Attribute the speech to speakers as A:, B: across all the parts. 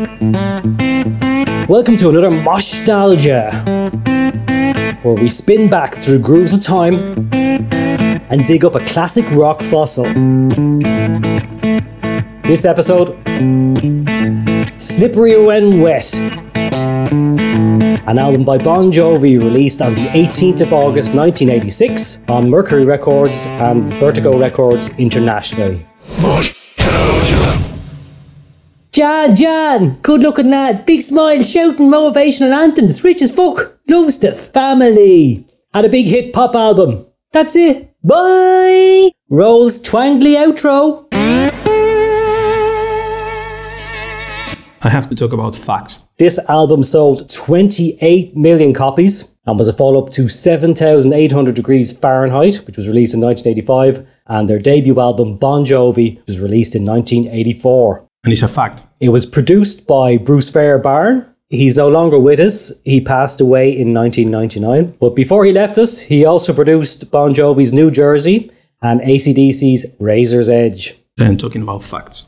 A: Welcome to another Moshtalgia, where we spin back through grooves of time and dig up a classic rock fossil. This episode Slippery When Wet, an album by Bon Jovi released on the 18th of August 1986 on Mercury Records and Vertigo Records internationally. John, John, good looking lad, big smile, shouting motivational anthems, rich as fuck, loves the family. Had a big hit pop album. That's it. Bye! Rolls twangly outro.
B: I have to talk about facts.
A: This album sold 28 million copies and was a follow up to 7,800 Degrees Fahrenheit, which was released in 1985, and their debut album Bon Jovi was released in 1984.
B: And it's a fact.
A: It was produced by Bruce Fairbairn. He's no longer with us. He passed away in 1999. But before he left us, he also produced Bon Jovi's New Jersey and ACDC's Razor's Edge.
B: Then talking about facts.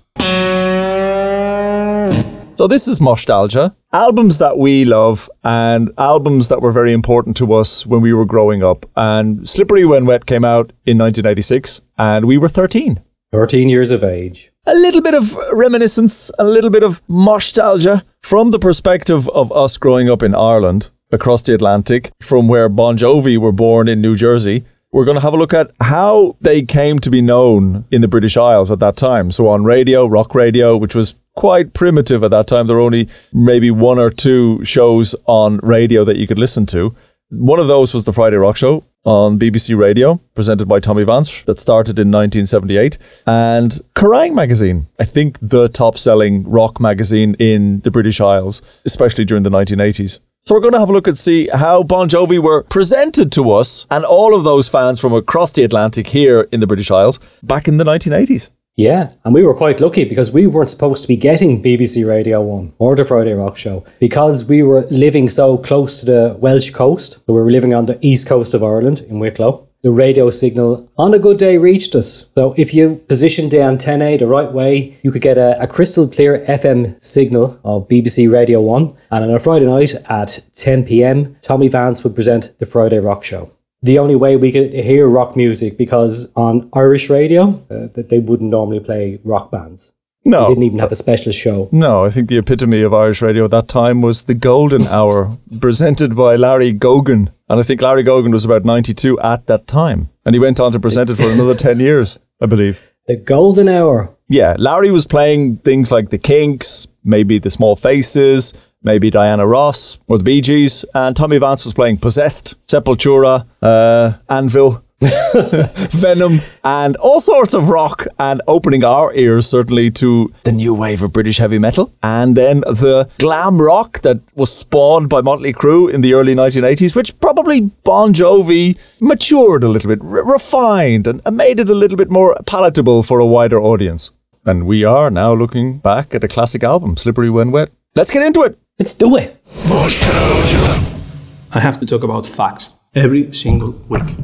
C: So this is Moshtalgia. Albums that we love and albums that were very important to us when we were growing up. And Slippery When Wet came out in 1986 and we were 13.
A: 13 years of age.
C: A little bit of reminiscence, a little bit of nostalgia from the perspective of us growing up in Ireland across the Atlantic from where Bon Jovi were born in New Jersey. We're going to have a look at how they came to be known in the British Isles at that time. So on radio, rock radio, which was quite primitive at that time. There were only maybe one or two shows on radio that you could listen to. One of those was the Friday Rock Show on BBC Radio, presented by Tommy Vance, that started in 1978. And Kerrang! magazine, I think the top selling rock magazine in the British Isles, especially during the 1980s. So we're going to have a look and see how Bon Jovi were presented to us and all of those fans from across the Atlantic here in the British Isles back in the 1980s.
A: Yeah, and we were quite lucky because we weren't supposed to be getting BBC Radio 1 or the Friday Rock Show because we were living so close to the Welsh coast. So we were living on the east coast of Ireland in Wicklow. The radio signal on a good day reached us. So if you positioned the antennae the right way, you could get a, a crystal clear FM signal of BBC Radio 1. And on a Friday night at 10 pm, Tommy Vance would present the Friday Rock Show the only way we could hear rock music because on Irish radio uh, that they wouldn't normally play rock bands.
C: No.
A: They didn't even have a special show.
C: No, I think the epitome of Irish radio at that time was the Golden Hour, presented by Larry Gogan. And I think Larry Gogan was about 92 at that time. And he went on to present it for another 10 years, I believe.
A: The Golden Hour.
C: Yeah, Larry was playing things like the Kinks, maybe the Small Faces, maybe Diana Ross or the Bee Gees, and Tommy Vance was playing Possessed, Sepultura, uh, Anvil. Venom and all sorts of rock and opening our ears certainly to the new wave of British heavy metal. And then the glam rock that was spawned by Motley Crue in the early 1980s which probably Bon Jovi matured a little bit re- refined and, and made it a little bit more palatable for a wider audience. And we are now looking back at a classic album Slippery When Wet. Let's get into it
A: Let's do it.
B: I have to talk about facts every single week.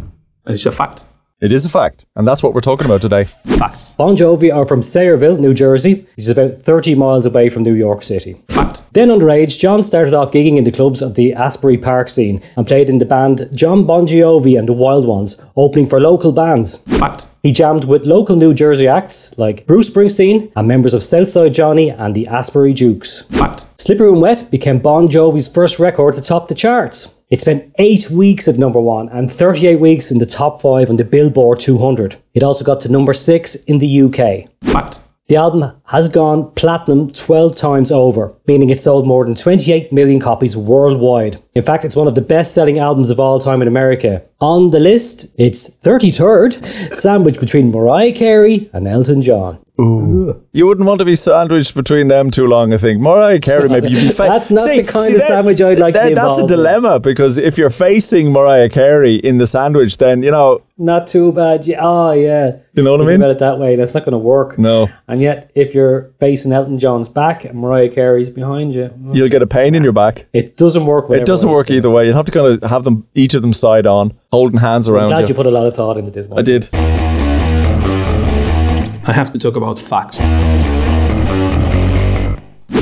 B: It's a fact.
C: It is a fact, and that's what we're talking about today.
B: Facts.
A: Bon Jovi are from Sayreville, New Jersey, which is about 30 miles away from New York City.
B: Fact.
A: Then underage, John started off gigging in the clubs of the Asbury Park scene and played in the band John Bon Jovi and the Wild Ones, opening for local bands.
B: Fact.
A: He jammed with local New Jersey acts like Bruce Springsteen and members of Southside Johnny and the Asbury Jukes.
B: Fact.
A: Slippery When Wet became Bon Jovi's first record to top the charts. It spent eight weeks at number one and 38 weeks in the top five on the Billboard 200. It also got to number six in the UK.
B: Fact.
A: The album has gone platinum 12 times over, meaning it sold more than 28 million copies worldwide. In fact, it's one of the best selling albums of all time in America. On the list, it's 33rd, sandwiched between Mariah Carey and Elton John.
C: Ooh. You wouldn't want to be sandwiched between them too long, I think. Mariah Carey, maybe you'd be fa-
A: That's not the kind of sandwich I'd like to be
C: That's a
A: in.
C: dilemma because if you're facing Mariah Carey in the sandwich, then, you know,
A: Not too bad. Yeah. Oh, yeah.
C: You know what I mean?
A: about it that way. That's not going to work.
C: no,
A: And yet, if you're facing Elton John's back and Mariah Carey's behind you,
C: you'll get a pain in your back.
A: it doesn't work.
C: It doesn't
A: everyone's
C: work either way. You'd have to kind of have them, each of them side on, holding hands around.
A: I'm
C: around
A: glad
C: you.
A: you put a lot of thought into this one.
C: I did.
B: I have to talk about facts.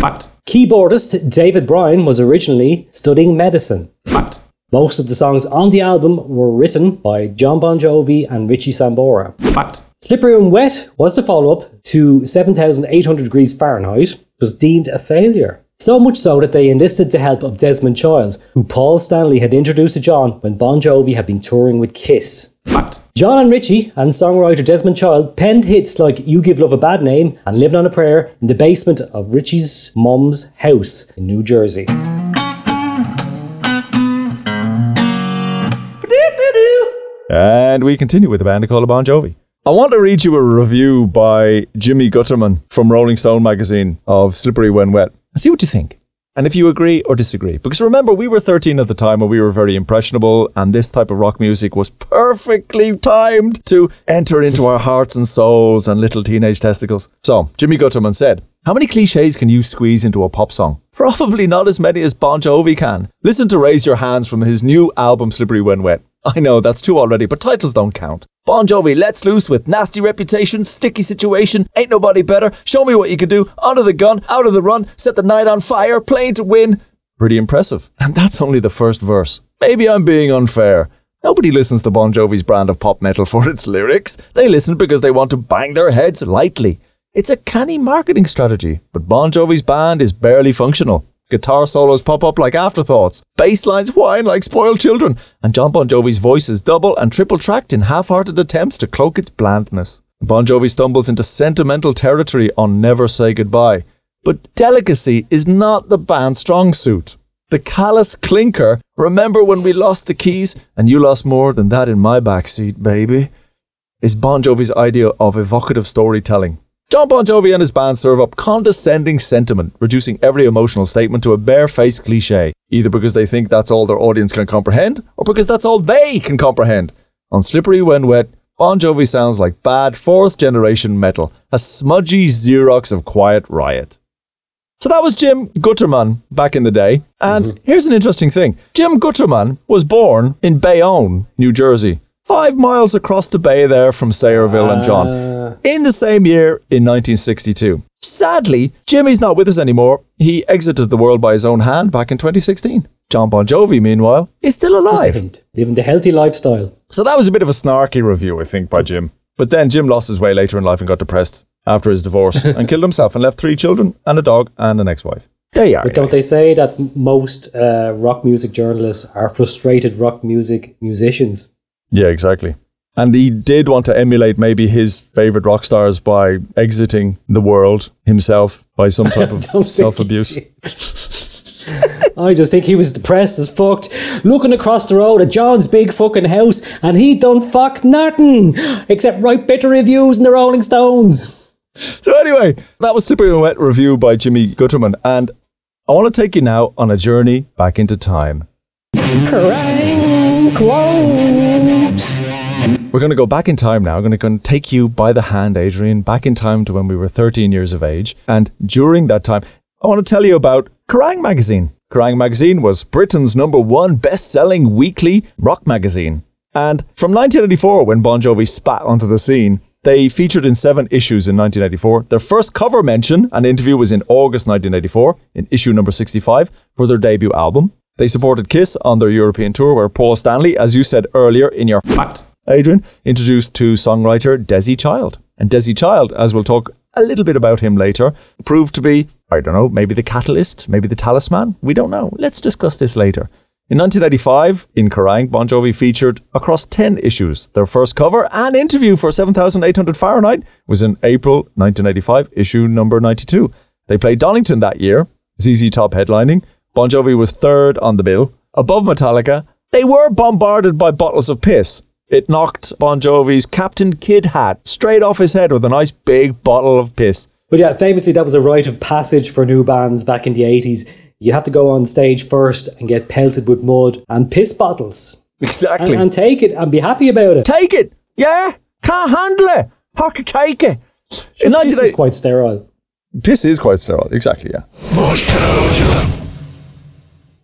B: Fact.
A: Keyboardist David Bryan was originally studying medicine.
B: Fact.
A: Most of the songs on the album were written by John Bon Jovi and Richie Sambora.
B: Fact.
A: Slippery and Wet was the follow up to 7800 degrees Fahrenheit, was deemed a failure. So much so that they enlisted the help of Desmond Child, who Paul Stanley had introduced to John when Bon Jovi had been touring with Kiss.
B: Fact.
A: John and Richie and songwriter Desmond Child penned hits like You Give Love a Bad Name and Living on a Prayer in the basement of Richie's mum's house in New Jersey.
C: And we continue with the band called Bon Jovi. I want to read you a review by Jimmy Guterman from Rolling Stone magazine of Slippery When Wet and see what you think. And if you agree or disagree. Because remember, we were 13 at the time and we were very impressionable, and this type of rock music was perfectly timed to enter into our hearts and souls and little teenage testicles. So, Jimmy Guterman said, How many cliches can you squeeze into a pop song? Probably not as many as Bon Jovi can. Listen to Raise Your Hands from his new album Slippery When Wet. I know that's two already, but titles don't count. Bon Jovi lets loose with nasty reputation, sticky situation, ain't nobody better, show me what you can do, under the gun, out of the run, set the night on fire, playing to win. Pretty impressive. And that's only the first verse. Maybe I'm being unfair. Nobody listens to Bon Jovi's brand of pop metal for its lyrics. They listen because they want to bang their heads lightly. It's a canny marketing strategy, but Bon Jovi's band is barely functional. Guitar solos pop up like afterthoughts, bass lines whine like spoiled children, and John Bon Jovi's voice is double and triple tracked in half hearted attempts to cloak its blandness. Bon Jovi stumbles into sentimental territory on Never Say Goodbye, but delicacy is not the band's strong suit. The callous clinker, remember when we lost the keys and you lost more than that in my backseat, baby, is Bon Jovi's idea of evocative storytelling. John Bon Jovi and his band serve up condescending sentiment, reducing every emotional statement to a barefaced cliche, either because they think that's all their audience can comprehend, or because that's all they can comprehend. On Slippery When Wet, Bon Jovi sounds like bad fourth generation metal, a smudgy Xerox of Quiet Riot. So that was Jim Guterman back in the day. And mm-hmm. here's an interesting thing Jim Guterman was born in Bayonne, New Jersey, five miles across the bay there from Sayreville and John, in the same year in 1962. Sadly, Jimmy's not with us anymore. He exited the world by his own hand back in 2016. John Bon Jovi, meanwhile, is still alive.
A: Living, the healthy lifestyle.
C: So that was a bit of a snarky review, I think, by Jim. But then Jim lost his way later in life and got depressed after his divorce and killed himself and left three children and a dog and an ex-wife. There you are.
A: But don't they say that most uh, rock music journalists are frustrated rock music musicians?
C: Yeah, exactly. And he did want to emulate maybe his favorite rock stars by exiting the world himself by some type of self abuse.
A: I just think he was depressed as fucked, looking across the road at John's big fucking house, and he done fuck nothing except write bitter reviews in the Rolling Stones.
C: So anyway, that was Slippery and Wet review by Jimmy Guterman, and I want to take you now on a journey back into time.
A: Quote.
C: We're going to go back in time now. I'm going to, take you by the hand, Adrian, back in time to when we were 13 years of age. And during that time, I want to tell you about Kerrang magazine. Kerrang magazine was Britain's number one best-selling weekly rock magazine. And from 1984, when Bon Jovi spat onto the scene, they featured in seven issues in 1984. Their first cover mention and interview was in August 1984, in issue number 65, for their debut album. They supported Kiss on their European tour, where Paul Stanley, as you said earlier in your
B: Fact.
C: Adrian, introduced to songwriter Desi Child. And Desi Child, as we'll talk a little bit about him later, proved to be, I don't know, maybe the catalyst, maybe the talisman. We don't know. Let's discuss this later. In 1985, in Kerrang, Bon Jovi featured across 10 issues. Their first cover and interview for 7800 Fahrenheit was in April 1985, issue number 92. They played Donington that year, ZZ Top headlining. Bon Jovi was third on the bill. Above Metallica, they were bombarded by bottles of piss. It knocked Bon Jovi's Captain Kidd hat straight off his head with a nice big bottle of piss.
A: But yeah, famously, that was a rite of passage for new bands back in the 80s. You have to go on stage first and get pelted with mud and piss bottles.
C: Exactly.
A: And, and take it and be happy about it.
C: take it. Yeah. Can't handle it. How to take it. In
A: This is quite sterile.
C: Piss is quite sterile. Exactly, yeah.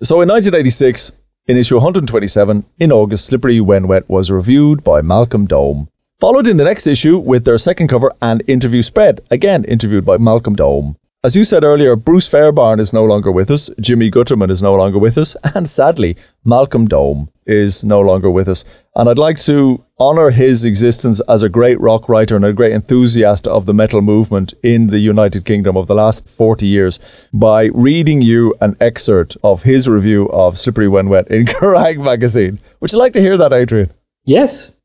C: So in 1986, in issue 127, in August, Slippery When Wet was reviewed by Malcolm Dome. Followed in the next issue with their second cover and interview spread, again interviewed by Malcolm Dome. As you said earlier, Bruce Fairbairn is no longer with us, Jimmy Guterman is no longer with us, and sadly, Malcolm Dome is no longer with us. And I'd like to honour his existence as a great rock writer and a great enthusiast of the metal movement in the United Kingdom of the last 40 years by reading you an excerpt of his review of Slippery When Wet in Kerrang magazine. Would you like to hear that, Adrian?
A: Yes.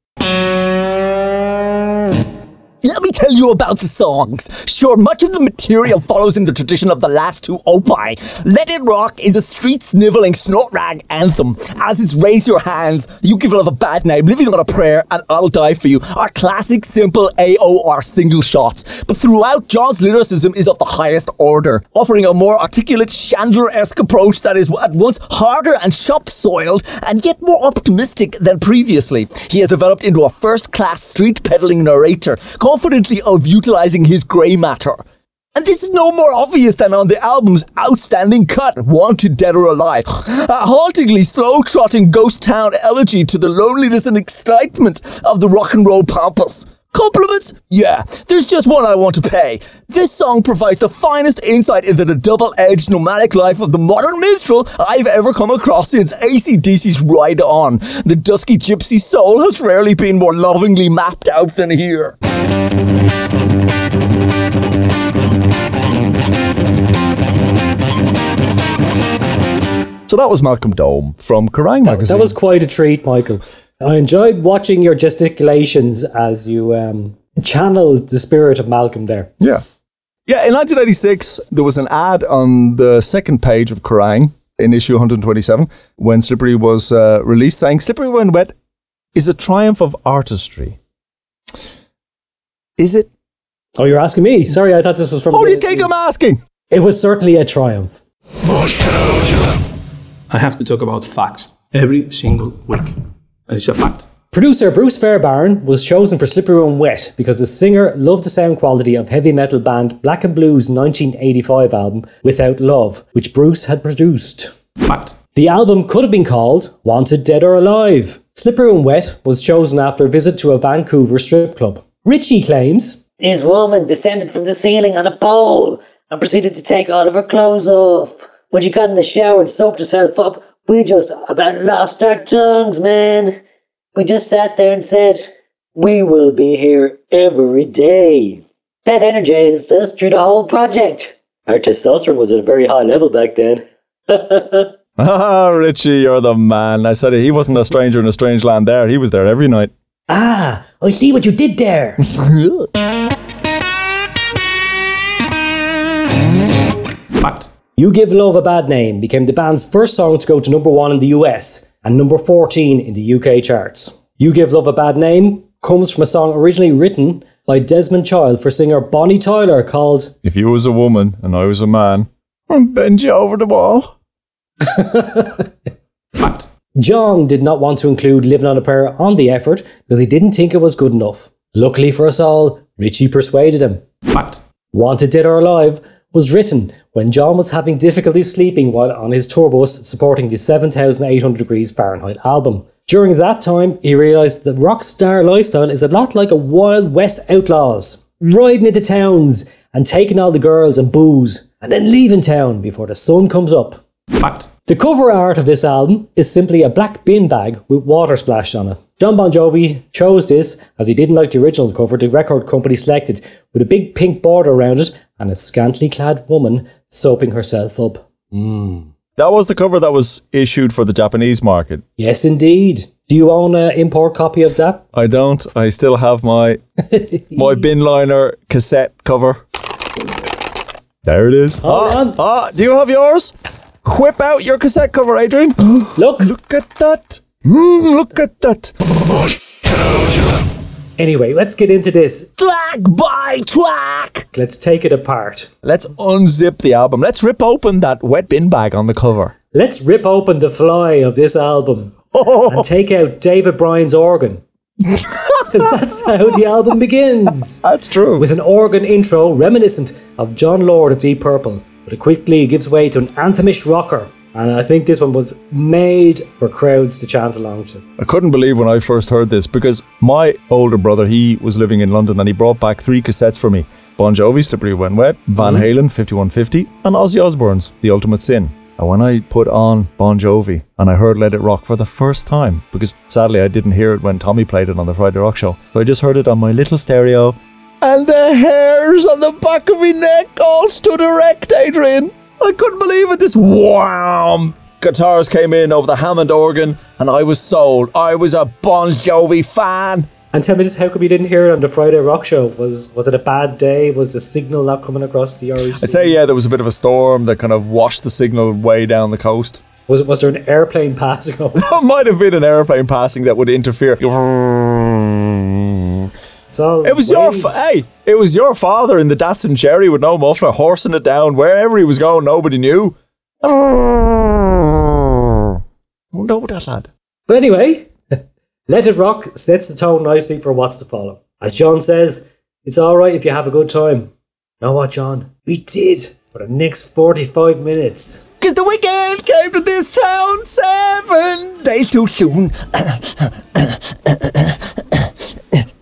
D: Let me tell you about the songs. Sure, much of the material follows in the tradition of the last two opie. Let It Rock is a street sniveling snort rag anthem, as is Raise Your Hands, You Give Love a Bad Name, Living on a Prayer, and I'll Die For You are classic, simple AOR single shots. But throughout, John's lyricism is of the highest order, offering a more articulate Chandler esque approach that is at once harder and shop soiled, and yet more optimistic than previously. He has developed into a first class street peddling narrator confidently of utilizing his grey matter. And this is no more obvious than on the album's outstanding cut, Wanted Dead or Alive. A hauntingly slow trotting ghost town elegy to the loneliness and excitement of the rock and roll pampas. Compliments? Yeah, there's just one I want to pay. This song provides the finest insight into the double edged nomadic life of the modern minstrel I've ever come across since ACDC's Ride On. The dusky gypsy soul has rarely been more lovingly mapped out than here.
C: So that was Malcolm Dome from Kerrang
A: That,
C: magazine.
A: that was quite a treat, Michael. I enjoyed watching your gesticulations as you um, channeled the spirit of Malcolm there.
C: Yeah. Yeah, in 1986, there was an ad on the second page of Kerrang in issue 127 when Slippery was uh, released saying, Slippery When Wet is a triumph of artistry. Is it?
A: Oh, you're asking me? Sorry, I thought this was from.
C: What do you
A: the-
C: think I'm asking?
A: It was certainly a triumph.
B: I have to talk about facts every single week. It's a fact.
A: Producer Bruce Fairbairn was chosen for Slippery When Wet because the singer loved the sound quality of heavy metal band Black and Blue's 1985 album Without Love, which Bruce had produced.
B: Fact.
A: The album could have been called Wanted Dead or Alive. Slippery When Wet was chosen after a visit to a Vancouver strip club. Richie claims
E: This woman descended from the ceiling on a pole and proceeded to take all of her clothes off. When she got in the shower and soaped herself up, we just about lost our tongues, man. We just sat there and said, We will be here every day. That energized us through the whole project. Our testosterone was at a very high level back then.
C: Ah, Richie, you're the man. I said he wasn't a stranger in a strange land there. He was there every night.
E: Ah, I see what you did there.
A: You Give Love a Bad Name became the band's first song to go to number one in the US and number 14 in the UK charts. You Give Love a Bad Name comes from a song originally written by Desmond Child for singer Bonnie Tyler called
C: If you was a woman and I was a man, I'd bend you over the wall.
B: Fact.
A: John did not want to include Living on a Prayer on the effort because he didn't think it was good enough. Luckily for us all, Richie persuaded him.
B: Fact.
A: Wanted Dead or Alive was written when John was having difficulty sleeping while on his tour bus supporting the 7800 degrees Fahrenheit album. During that time, he realised that rock star lifestyle is a lot like a Wild West Outlaws, riding into towns and taking all the girls and booze, and then leaving town before the sun comes up.
B: Fact.
A: The cover art of this album is simply a black bin bag with water splashed on it. John Bon Jovi chose this as he didn't like the original cover the record company selected, with a big pink border around it and a scantily clad woman soaping herself up.
C: That was the cover that was issued for the Japanese market.
A: Yes, indeed. Do you own an import copy of that?
C: I don't. I still have my my bin liner cassette cover. There it is. Ah, ah, do you have yours? Whip out your cassette cover, Adrian.
A: Look!
C: look at that. Mm, look at that.
A: Anyway, let's get into this.
D: Twack by twack!
A: Let's take it apart.
C: Let's unzip the album. Let's rip open that wet bin bag on the cover.
A: Let's rip open the fly of this album and take out David Bryan's organ. Because that's how the album begins.
C: That's true.
A: with an organ intro reminiscent of Jon Lord of Deep Purple, but it quickly gives way to an anthemish rocker And I think this one was made for crowds to chant along to.
C: I couldn't believe when I first heard this because my older brother, he was living in London and he brought back three cassettes for me. Bon Jovi, Slippery When Wet, Van mm-hmm. Halen, 5150, and Ozzy Osbourne's The Ultimate Sin. And when I put on Bon Jovi and I heard Let It Rock for the first time, because sadly I didn't hear it when Tommy played it on the Friday Rock Show, so I just heard it on my little stereo, and the hairs on the back of my neck all stood erect, Adrian. I couldn't believe it. This wham! Guitars came in over the Hammond organ, and I was sold. I was a Bon Jovi fan.
A: And tell me this, how come you didn't hear it on the Friday Rock Show? Was was it a bad day? Was the signal not coming across the REC?
C: I'd say, yeah, there was a bit of a storm that kind of washed the signal way down the coast.
A: Was, was there an airplane passing over?
C: There might have been an airplane passing that would interfere.
A: All
C: It was your
A: waves.
C: fa- hey, it was your father in the Datsun Cherry with no muffler, horsing it down wherever he was going. Nobody knew. No, that lad.
A: But anyway, Let It Rock sets the tone nicely for what's to follow. As John says, it's alright if you have a good time. Know what, John? We did for the next 45 minutes.
D: Cause the weekend came to this town seven days too soon.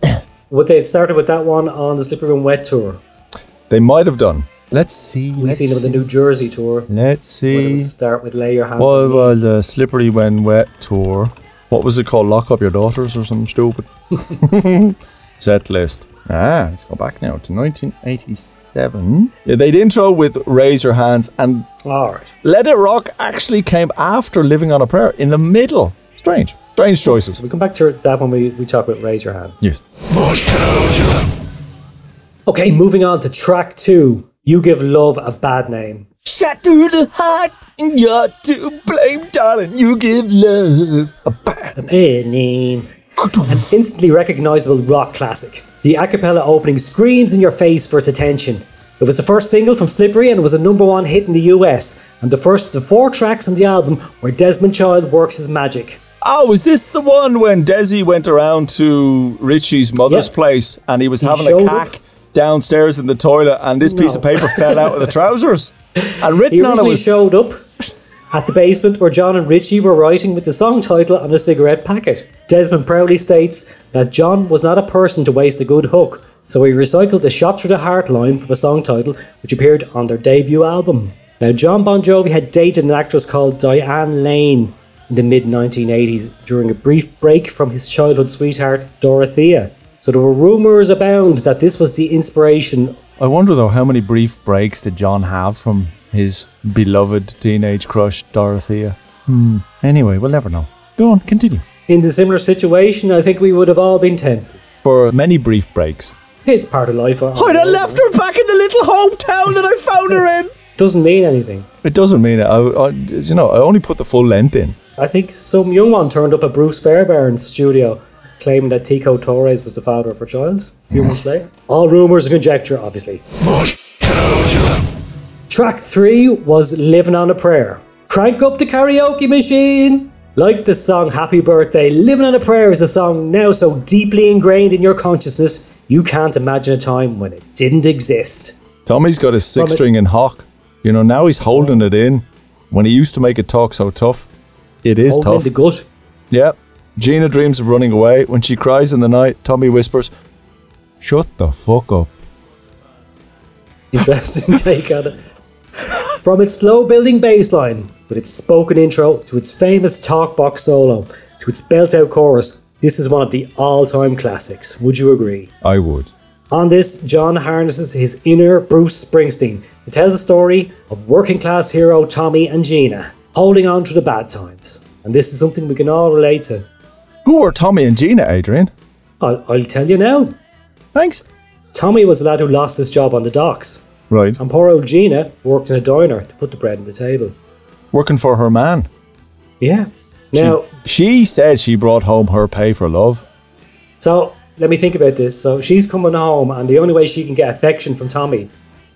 A: What they have started with that one on the Slippery When Wet tour.
C: They might have done. Let's see.
A: We
C: let's
A: seen them with the New Jersey tour.
C: Let's see.
A: would start with Lay Your Hands
C: What
A: on Me.
C: the Slippery When Wet tour? What was it called? Lock Up Your Daughters or something stupid? Set list. Ah, let's go back now to 1987. Yeah, they'd intro with Raise Your Hands, and
A: Alright.
C: Let It Rock actually came after Living on a Prayer in the middle. Strange. Strange choices.
A: We'll come back to that when we, we talk about Raise Your Hand.
C: Yes.
A: Okay, moving on to track two. You Give Love a Bad Name.
D: Shot through the heart, and you're to blame, darling. You give love a bad
A: Bad name. An instantly recognizable rock classic. The a cappella opening screams in your face for its attention. It was the first single from Slippery and it was a number one hit in the US, and the first of the four tracks on the album where Desmond Child works his magic.
C: Oh, is this the one when Desi went around to Richie's mother's place and he was
A: He
C: having a cack
A: up.
C: downstairs in the toilet and this piece of paper fell out of the trousers? And written
A: He
C: on it was
A: showed up at the basement where John and Richie were writing with the song title on a cigarette packet. Desmond proudly states that John was not a person to waste a good hook, so he recycled the Shot Through the Heart line from a song title which appeared on their debut album. Now, John Bon Jovi had dated an actress called Diane Lane the mid 1980s during a brief break from his childhood sweetheart, Dorothea. So there were rumours abound that this was the inspiration
C: I wonder though how many brief breaks did John have from his beloved teenage crush Dorothea? Hmm. Anyway, we'll never know. Go on, continue.
A: in the similar situation. I think we would have all been tempted.
C: For many brief breaks.
A: It's part of life.
D: I'd have left her back in the little hometown that I found her in.
A: Doesn't mean anything.
C: It doesn't mean it. I, I, you know, I only put the full length in.
A: I think some young one turned up at Bruce Fairbairn's studio claiming that Tico Torres was the father of her child a few months later. All rumours and conjecture, obviously. Track three was Living on a Prayer. Crank up the karaoke machine! Like the song Happy Birthday, Living on a Prayer is a song now so deeply ingrained in your consciousness you can't imagine a time when it didn't exist.
C: Tommy's got his six
A: From
C: string in hock. You know, now he's holding it in. When he used to make it talk so tough, it is tough.
A: the gut.
C: Yeah. Gina dreams of running away. When she cries in the night, Tommy whispers, Shut the fuck up.
A: interesting take on it. From its slow building bass line, with its spoken intro, to its famous talk box solo, to its belt out chorus, this is one of the all time classics. Would you agree?
C: I would.
A: On this, John harnesses his inner Bruce Springsteen to tell the story of working class hero Tommy and Gina holding on to the bad times. And this is something we can all relate to.
C: Who are Tommy and Gina, Adrian?
A: I'll, I'll tell you now.
C: Thanks.
A: Tommy was the lad who lost his job on the docks,
C: Right.
A: and poor old Gina worked in a diner to put the bread on the table.
C: Working for her man.
A: Yeah. Now,
C: She said she brought home her pay for love.
A: So let me think about this. So she's coming home, and the only way she can get affection from Tommy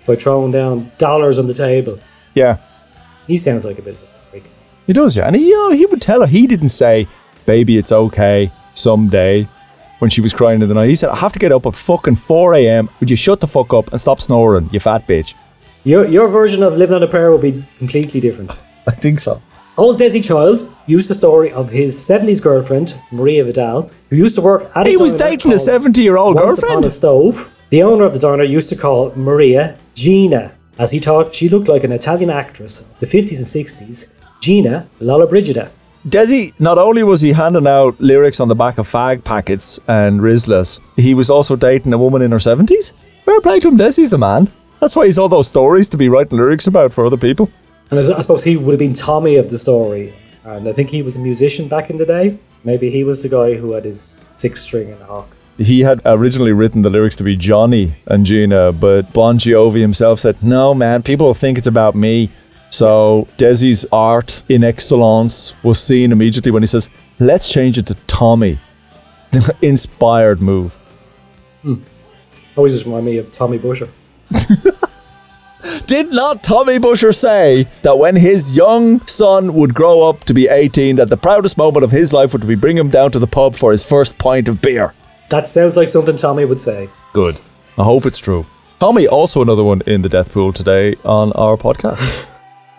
A: by throwing down dollars on the table.
C: Yeah.
A: He sounds like a bit of a.
C: He does, yeah. And he, you know, he would tell her, he didn't say, baby, it's okay, someday, when she was crying in the night. He said, I have to get up at fucking 4 a.m. Would you shut the fuck up and stop snoring, you fat bitch?
A: Your your version of living on a prayer will be completely different.
C: I think so.
A: Old Desi Child used the story of his 70s girlfriend, Maria Vidal, who used to work at a
C: He was dating a 70-year-old girlfriend?
A: Upon a Stove. The owner of the diner used to call Maria Gina, as he thought she looked like an Italian actress of the 50s and 60s, Gina Lollobrigida.
C: Desi, not only was he handing out lyrics on the back of fag packets and Rizlas, he was also dating a woman in her 70s. Fair play to him, Desi's the man. That's why he's all those stories to be writing lyrics about for other people.
A: And I I suppose he would have been Tommy of the story. And I think he was a musician back in the day. Maybe he was the guy who had his six string and a hawk.
C: He had originally written the lyrics to be Johnny and Gina, but Bon Jovi himself said, No, man, people will think it's about me. So Desi's art in excellence was seen immediately when he says, Let's change it to Tommy. Inspired move. Hmm.
A: Always just remind me of Tommy Busher.
C: Did not Tommy Busher say that when his young son would grow up to be 18, that the proudest moment of his life would be bring him down to the pub for his first pint of beer?
A: That sounds like something Tommy would say.
C: Good. I hope it's true. Tommy, also another one in the death pool today on our podcast.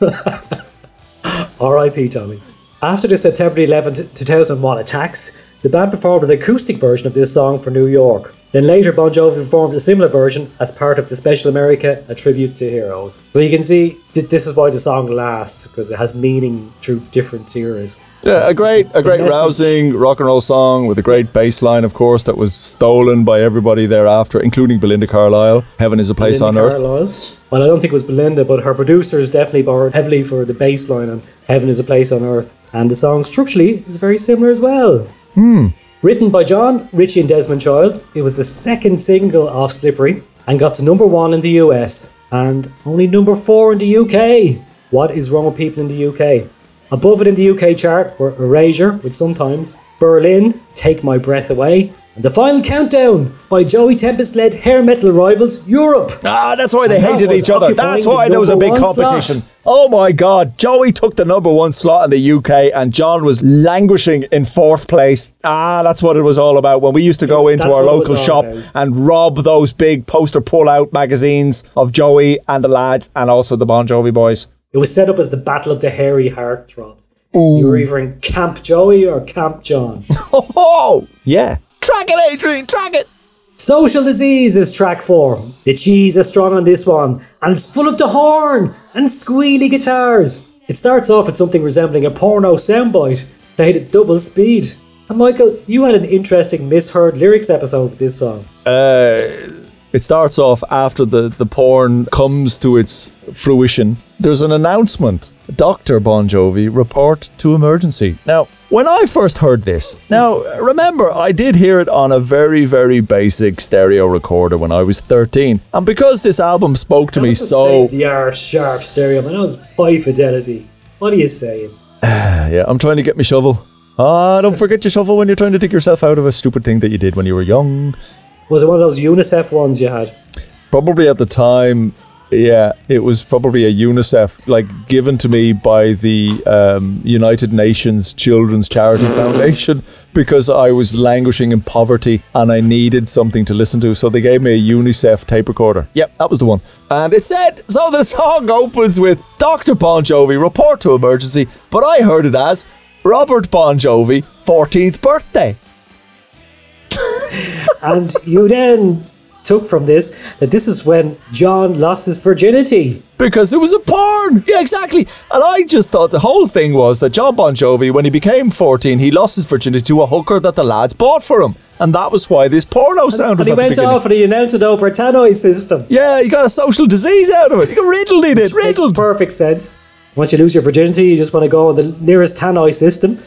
A: R.I.P. Tommy. After the September 11th, 2001 attacks, the band performed an acoustic version of this song for New York. Then later, Bon Jovi performed a similar version as part of the Special America, a tribute to heroes. So you can see th- this is why the song lasts because it has meaning through different eras.
C: Yeah, a great, a great rousing rock and roll song with a great bass line, of course, that was stolen by everybody thereafter, including Belinda Carlisle. Heaven is a place
A: Belinda
C: on earth.
A: Well, I don't think it was Belinda, but her producers definitely borrowed heavily for the bass line on Heaven is a Place on Earth. And the song structurally is very similar as well. Hmm. Written by John, Richie, and Desmond Child, it was the second single off Slippery and got to number one in the US and only number four in the UK. What is wrong with people in the UK? Above it in the UK chart were Erasure with Sometimes, Berlin, Take My Breath Away, and the final countdown by Joey Tempest led hair metal rivals Europe.
C: Ah, that's why they
A: And
C: hated each other. That's
A: the
C: why there was a big
A: one slot.
C: competition. Oh my God. Joey took the number one slot in the UK and John was languishing in fourth place. Ah, that's what it was all about. When we used to go into
A: That's
C: our
A: what it was
C: local shop
A: about.
C: and rob those big poster pull out magazines of Joey and the lads and also the Bon Jovi boys.
A: It was set up as the Battle of the Hairy Heartthrobs. You were either in Camp Joey or Camp John.
C: Oh, yeah. Track it, Adrian, track it.
A: Social Disease is track four. The cheese is strong on this one, and it's full of the horn and squealy guitars. It starts off with something resembling a porno soundbite played at double speed. And Michael, you had an interesting misheard lyrics episode with this song.
C: Uh, It starts off after the, the porn comes to its fruition. There's an announcement. Dr. Bon Jovi, report to emergency. Now, when I first heard this, now remember, I did hear it on a very, very basic stereo recorder when I was 13. And because this album spoke to me so.
A: the art sharp stereo, man. That was high fidelity. What are you saying?
C: Yeah, I'm trying to get my shovel. Ah, don't forget your shovel when you're trying to dig yourself out of a stupid thing that you did when you were young.
A: Was it one of those UNICEF ones you had?
C: Probably at the time, yeah, it was probably a UNICEF, like given to me by the um, United Nations Children's Charity Foundation because I was languishing in poverty and I needed something to listen to. So they gave me a UNICEF tape recorder. Yep, that was the one. And it said, so the song opens with Dr. Bon Jovi, report to emergency, but I heard it as Robert Bon Jovi, 14th birthday.
A: And you then took from this that this is when John lost his virginity.
C: Because it was a porn! Yeah, exactly. And I just thought the whole thing was that John Bon Jovi, when he became 14, he lost his virginity to a hooker that the lads bought for him. And that was why this porno sound
A: And
C: was
A: he
C: at the
A: went off and he announced it over a tannoy system.
C: Yeah, he got a social disease out of it. He got riddled in it.
A: Makes
C: Riddled.
A: perfect sense. Once you lose your virginity, you just want to go on the nearest tannoy system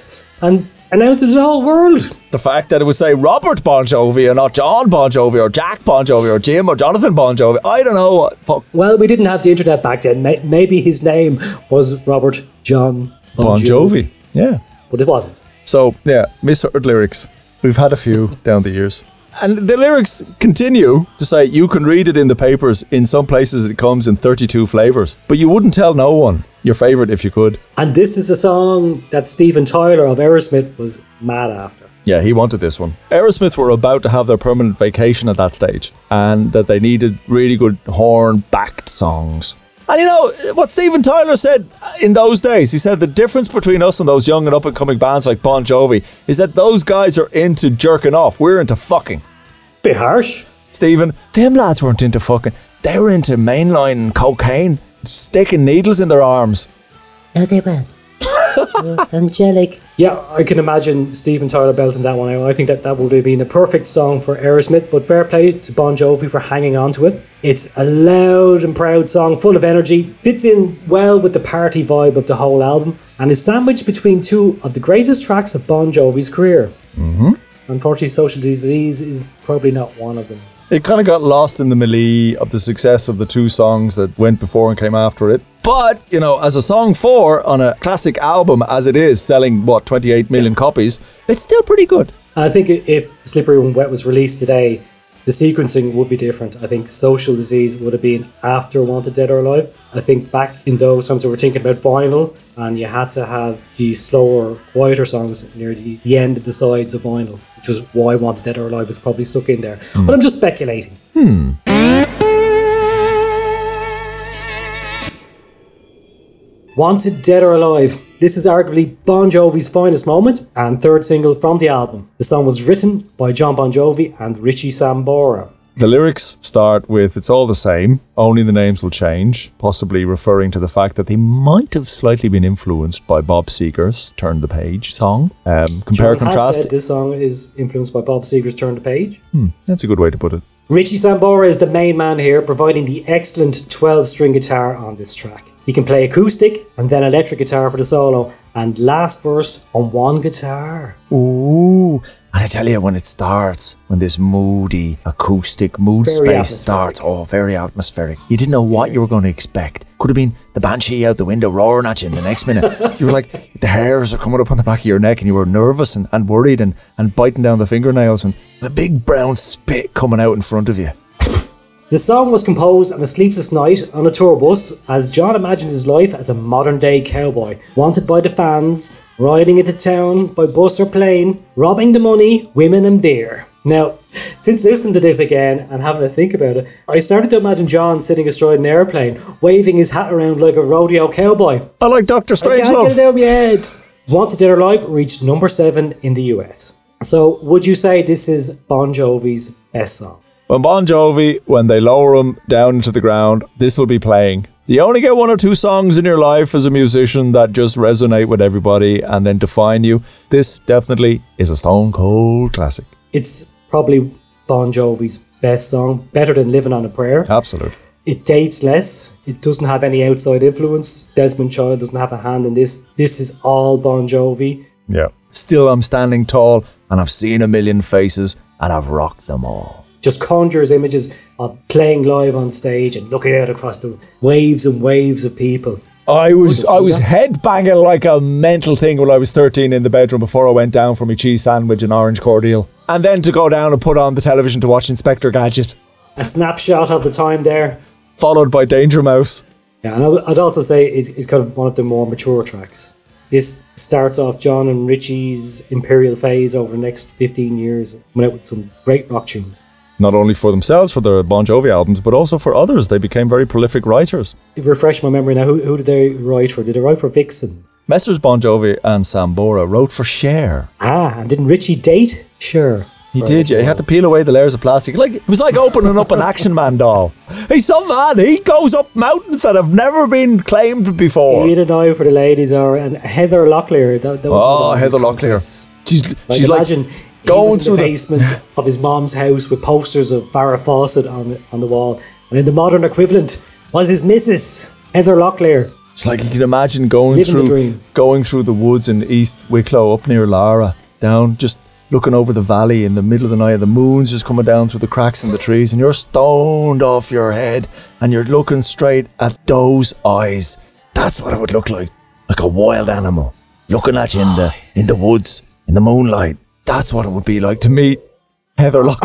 A: and announce it to the whole world.
C: The fact that it would say Robert Bon Jovi and not John Bon Jovi or Jack Bon Jovi or Jim or Jonathan Bon Jovi. I don't know what. Fuck.
A: Well, we didn't have the internet back then. Maybe his name was Robert John Bon,
C: Bon Jovi. Yeah.
A: But it wasn't.
C: So, yeah, misheard lyrics. We've had a few down the years. And the lyrics continue to say you can read it in the papers. In some places, it comes in 32 flavours. But you wouldn't tell no one your favourite if you could.
A: And this is a song that Steven Tyler of Aerosmith was mad after.
C: Yeah, he wanted this one. Aerosmith were about to have their permanent vacation at that stage, and that they needed really good horn backed songs. And you know what Steven Tyler said in those days? He said the difference between us and those young and up and coming bands like Bon Jovi is that those guys are into jerking off. We're into fucking.
A: Bit harsh.
C: Steven, them lads weren't into fucking. They were into mainline cocaine, sticking needles in their arms.
E: No, they weren't. You're angelic.
A: Yeah, I can imagine Steven Tyler belting that one out. I think that that would have been a perfect song for Aerosmith, but fair play to Bon Jovi for hanging on to it. It's a loud and proud song, full of energy, fits in well with the party vibe of the whole album, and is sandwiched between two of the greatest tracks of Bon Jovi's career. Mm-hmm. Unfortunately, Social Disease is probably not one of them.
C: It kind of got lost in the melee of the success of the two songs that went before and came after it. But, you know, as a song four on a classic album as it is, selling, what, 28 million copies, it's still pretty good.
A: I think if Slippery When Wet was released today, the sequencing would be different. I think Social Disease would have been after Wanted Dead or Alive. I think back in those times we were thinking about vinyl and you had to have the slower, quieter songs near the, the end of the sides of vinyl, which was why Wanted Dead or Alive was probably stuck in there. Hmm. But I'm just speculating. Hmm. Wanted Dead or Alive. This is arguably Bon Jovi's finest moment and third single from the album. The song was written by John Bon Jovi and Richie Sambora.
C: The lyrics start with It's all the same, only the names will change, possibly referring to the fact that they might have slightly been influenced by Bob Seger's Turn the Page song. Um, compare
A: John has
C: contrast.
A: said this song is influenced by Bob Seger's Turn the Page.
C: That's a good way to put it.
A: Richie Sambora is the main man here, providing the excellent 12 string guitar on this track. He can play acoustic and then electric guitar for the solo, and last verse on one guitar.
C: Ooh. And I tell you, when it starts, when this moody, acoustic mood
A: Very
C: space starts, oh, very atmospheric. You didn't know what you were going to expect. Could have been the banshee out the window roaring at you in the next minute. you were like, the hairs are coming up on the back of your neck, and you were nervous and, and worried and, and biting down the fingernails, and the big brown spit coming out in front of you.
A: The song was composed on a sleepless night on a tour bus as John imagines his life as a modern day cowboy, wanted by the fans, riding into town by bus or plane, robbing the money, women, and beer. Now, since listening to this again and having to think about it, I started to imagine John sitting astride an airplane, waving his hat around like a rodeo cowboy.
C: I like Doctor
A: I can't get it out of my head. Wanted Dead or Alive reached number seven in the US. So, would you say this is Bon Jovi's best song?
C: When Bon Jovi, when they lower him down into the ground, this will be playing. You only get one or two songs in your life as a musician that just resonate with everybody and then define you. This definitely is a stone cold classic.
A: It's probably Bon Jovi's best song, better than Living on a Prayer.
C: Absolute.
A: It dates less. It doesn't have any outside influence. Desmond Child doesn't have a hand in this. This is all Bon Jovi.
C: Yeah. Still, I'm standing tall and I've seen a million faces and I've rocked them all.
A: Just conjures images of playing live on stage and looking out across the waves and waves of people.
C: I was I was head banging like a mental thing when I was 13 in the bedroom before I went down for my cheese sandwich and orange cordial. And then to go down and put on the television to watch Inspector Gadget,
A: A snapshot of the time there.
C: followed by Danger Mouse.
A: Yeah, and I'd also say it's, it's kind of one of the more mature tracks. This starts off John and Richie's imperial phase over the next 15 years, went out with some great rock tunes.
C: Not only for themselves, for their Bon Jovi albums, but also for others. They became very prolific writers.
A: Refresh my memory now. Who, who did they write for? Did they write for Vixen?
C: Messrs Bon Jovi and Sambora wrote for Cher.
A: Ah, and didn't Richie date? Sure.
C: He did, yeah. He had to peel away the layers of plastic. Like it was like opening up an Action Man doll. He's some man. He goes up mountains that have never been claimed before.
A: He had an eye for the ladies, or and Heather Locklear. That, that was
C: oh, Heather Locklear. She's,
A: Like
C: she's like
A: imagine
C: going through
A: the
C: the-
A: basement of his mom's house with posters of Farrah Fawcett on on the wall, and in the modern equivalent was his missus Heather Locklear.
C: It's like you can imagine going
A: Living
C: through going through the woods in East Wicklow up near Laragh, down just looking over the valley in the middle of the night. The moon's just coming down through the cracks in the trees, and you're stoned off your head, and you're looking straight at those eyes. That's what it would look like, like a wild animal looking at you in the in the woods in the moonlight. That's what it would be like to meet Heather Lock.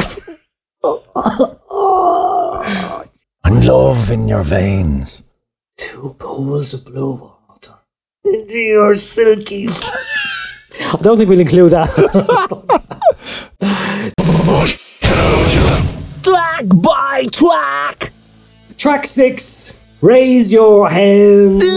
C: and love in your veins.
A: Two pools of blue water into your silky. I don't think we'll include that.
D: Twack by twack.
A: Track six Raise your hands.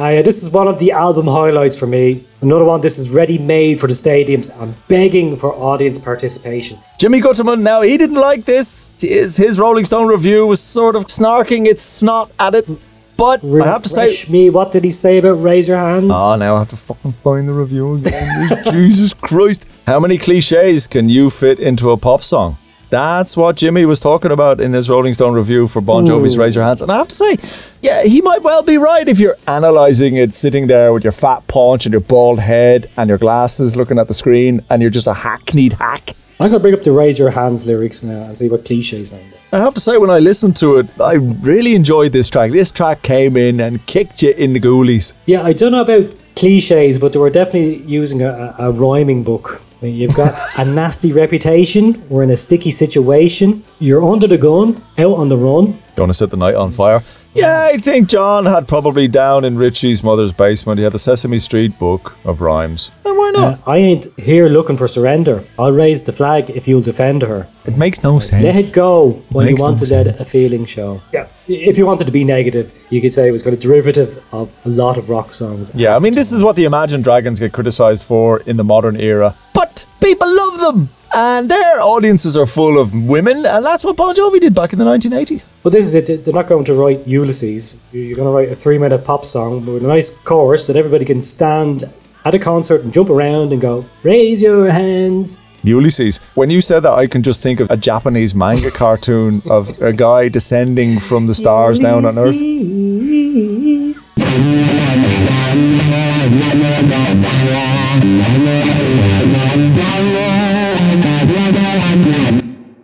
A: Ah, yeah, this is one of the album highlights for me. Another one, this is ready made for the stadiums. I'm begging for audience participation.
C: Jimmy Guterman, now he didn't like this. His, his Rolling Stone review was sort of snarking its snot at it. But I have to say.
A: Refresh me, what did he say about raise your hands?
C: Oh, now I have to fucking find the review again. Jesus Christ. How many cliches can you fit into a pop song? That's what Jimmy was talking about in his Rolling Stone review for Bon Jovi's Raise Your Hands. And I have to say, yeah, he might well be right if you're analysing it sitting there with your fat paunch and your bald head and your glasses looking at the screen and you're just a hackneyed hack.
A: I'm going to bring up the raise your hands lyrics now and see what cliches are.
C: I have to say, when I listened to it, I really enjoyed this track. This track came in and kicked you in the ghoulies.
A: Yeah, I don't know about cliches, but they were definitely using a, a rhyming book. I mean, You've got a nasty reputation. We're in a sticky situation. You're under the gun, out on the run.
C: You want to set the night on fire? Yeah, I think Jon had probably down in Richie's mother's basement. He had the Sesame Street book of rhymes. And why not?
A: Uh, I ain't here looking for surrender. I'll raise the flag if you'll defend her.
C: it makes no sense.
A: Let it go when you
C: Makes
A: want
C: no
A: to let
C: sense.
A: a feeling show. Yeah. If you wanted to be negative, you could say it was kind of derivative of a lot of rock songs.
C: Yeah, I mean, this is what the Imagine Dragons get criticised for in the modern era. But people love them! And their audiences are full of women, and that's what Bon Jovi did back in the 1980s.
A: But this is it. They're not going to write Ulysses. You're going to write a three-minute pop song with a nice chorus that everybody can stand at a concert and jump around and go, "Raise your hands."
C: Ulysses. When you said that, I can just think of a Japanese manga cartoon of a guy descending from the stars down on Earth.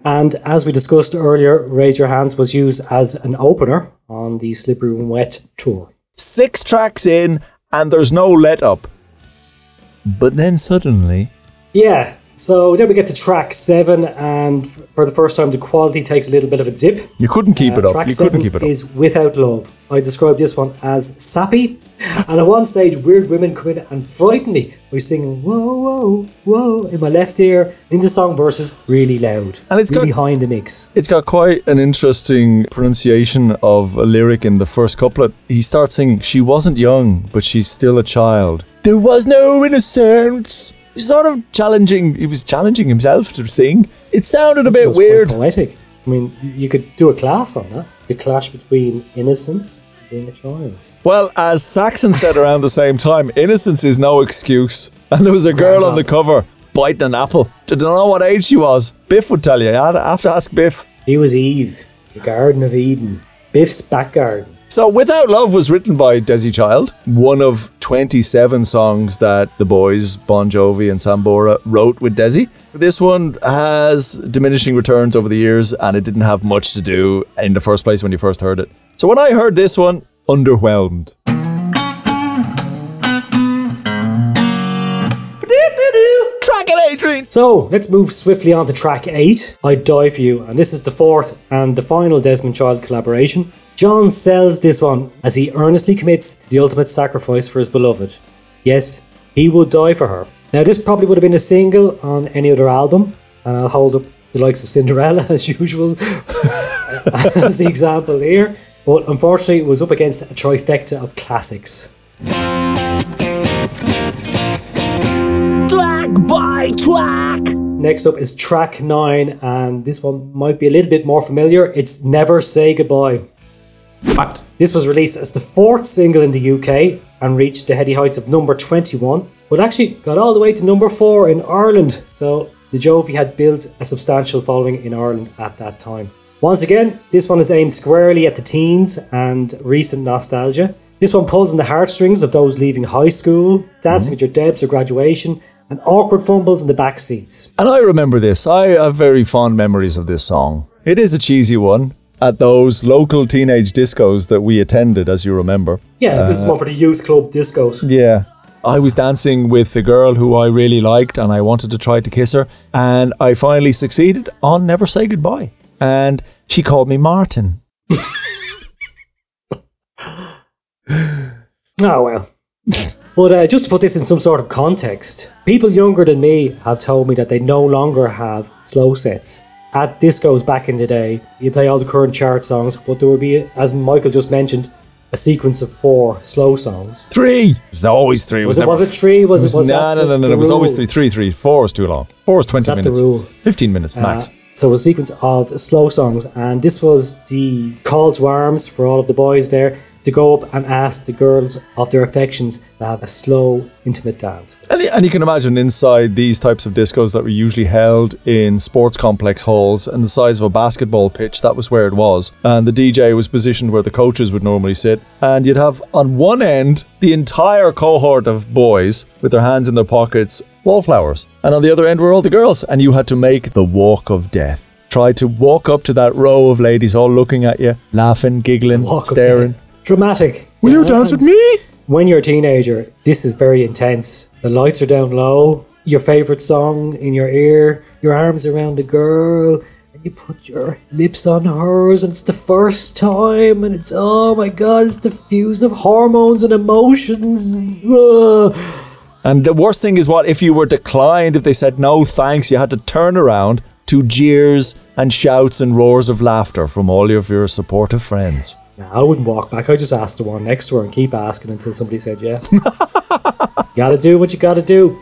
A: And as we discussed earlier, Raise Your Hands was used as an opener on the Slippery When Wet tour.
C: Six tracks in, and there's no let up. But then suddenly,
A: Yeah, so then we get to track seven, and for the first time, the quality takes a little bit of a dip.
C: you couldn't keep
A: Uh,
C: it up.
A: Track
C: You
A: seven
C: couldn't keep it up.
A: is Without Love. I described this one as sappy, and at one stage, weird women come in and frighten me by singing "Whoa, whoa, whoa" in my left ear. In the song verses, really loud,
C: And it's
A: really
C: got-
A: high in the mix.
C: It's got quite an interesting pronunciation of a lyric in the first couplet. He starts singing, She wasn't young, but she's still a child. There was no innocence. He's sort of challenging, he was challenging himself to sing. It sounded a bit weird.
A: poetic. I mean, you could do a class on that. The clash between innocence being a child.
C: Well, as Saxon said around the same time, innocence is no excuse. And there was a girl on the cover biting an apple. I don't know what age she was. Biff would tell you. I have to ask Biff.
A: He was Eve, the Garden of Eden, Biff's back garden.
C: So, Without Love was written by Desi Child, one of 27 songs that the boys, Bon Jovi and Sambora, wrote with Desi. This one has diminishing returns over the years, and it didn't have much to do in the first place when you first heard it. So, when I heard this one, underwhelmed. Track it, Adrian!
A: So let's move swiftly on to track eight. I Die For You, and this is the fourth and the final Desmond Child collaboration. Jon sells this one as he earnestly commits to the ultimate sacrifice for his beloved. Yes, he will die for her. Now, this probably would have been a single on any other album, and I'll hold up the likes of Cinderella as usual as the example here. But unfortunately, it was up against a trifecta of classics.
D: Track by track.
A: Next up is track nine, and this one might be a little bit more familiar. It's Never Say Goodbye.
B: Fact.
A: This was released as the fourth single in the UK and reached the heady heights of number 21, but actually got all the way to number 4 in Ireland. So the Jovi had built a substantial following in Ireland at that time. Once again, this one is aimed squarely at the teens and recent nostalgia. This one pulls on the heartstrings of those leaving high school, dancing with your debs or graduation, and awkward fumbles in the back seats.
C: And I remember this. I have very fond memories of this song. It is a cheesy one at those local teenage discos that we attended, as you remember.
A: Yeah, this is uh, one for the youth club discos.
C: Yeah. I was dancing with a girl who I really liked and I wanted to try to kiss her. And I finally succeeded on Never Say Goodbye. And she called me Martin.
A: Oh well. but uh, just to put this in some sort of context, people younger than me have told me that they no longer have slow sets. at discos back in the day, you play all the current chart songs, but there would be, as Michael just mentioned, a sequence of four slow songs.
C: Three. It was always three.
A: Was it?
C: never-
A: Was it three? Was it? Was
C: no, no,
A: the-
C: no, no,
A: the
C: It was always three, three, three. Four was too long. Four was 20
A: that the
C: minutes.
A: rule?
C: 15 minutes max.
A: Uh, so a sequence of slow songs, and this was the call to arms for all of the boys there to go up and ask the girls of their affections to have a slow, intimate dance.
C: And, you can imagine inside these types of discos that were usually held in sports complex halls and the size of a basketball pitch, that was where it was. And the DJ was positioned where the coaches would normally sit. And you'd have on one end the entire cohort of boys with their hands in their pockets, wallflowers. And on the other end were all the girls. And you had to make the walk of death. Try to walk up to that row of ladies all looking at you, laughing, giggling,
A: Walk
C: staring.
A: Dramatic.
C: Will you dance with me?
A: When you're a teenager, this is very intense. The lights are down low, your favorite song in your ear, your arms around a girl, and you put your lips on hers, and it's the first time, and it's oh my god, it's the fusion of hormones and emotions. Ugh.
C: And the worst thing is what if you were declined, if they said no thanks, you had to turn around to jeers and shouts and roars of laughter from all of your supportive friends.
A: Nah, I wouldn't walk back. I'd just asked the one next to her and keep asking until somebody said yeah. gotta do what you gotta do.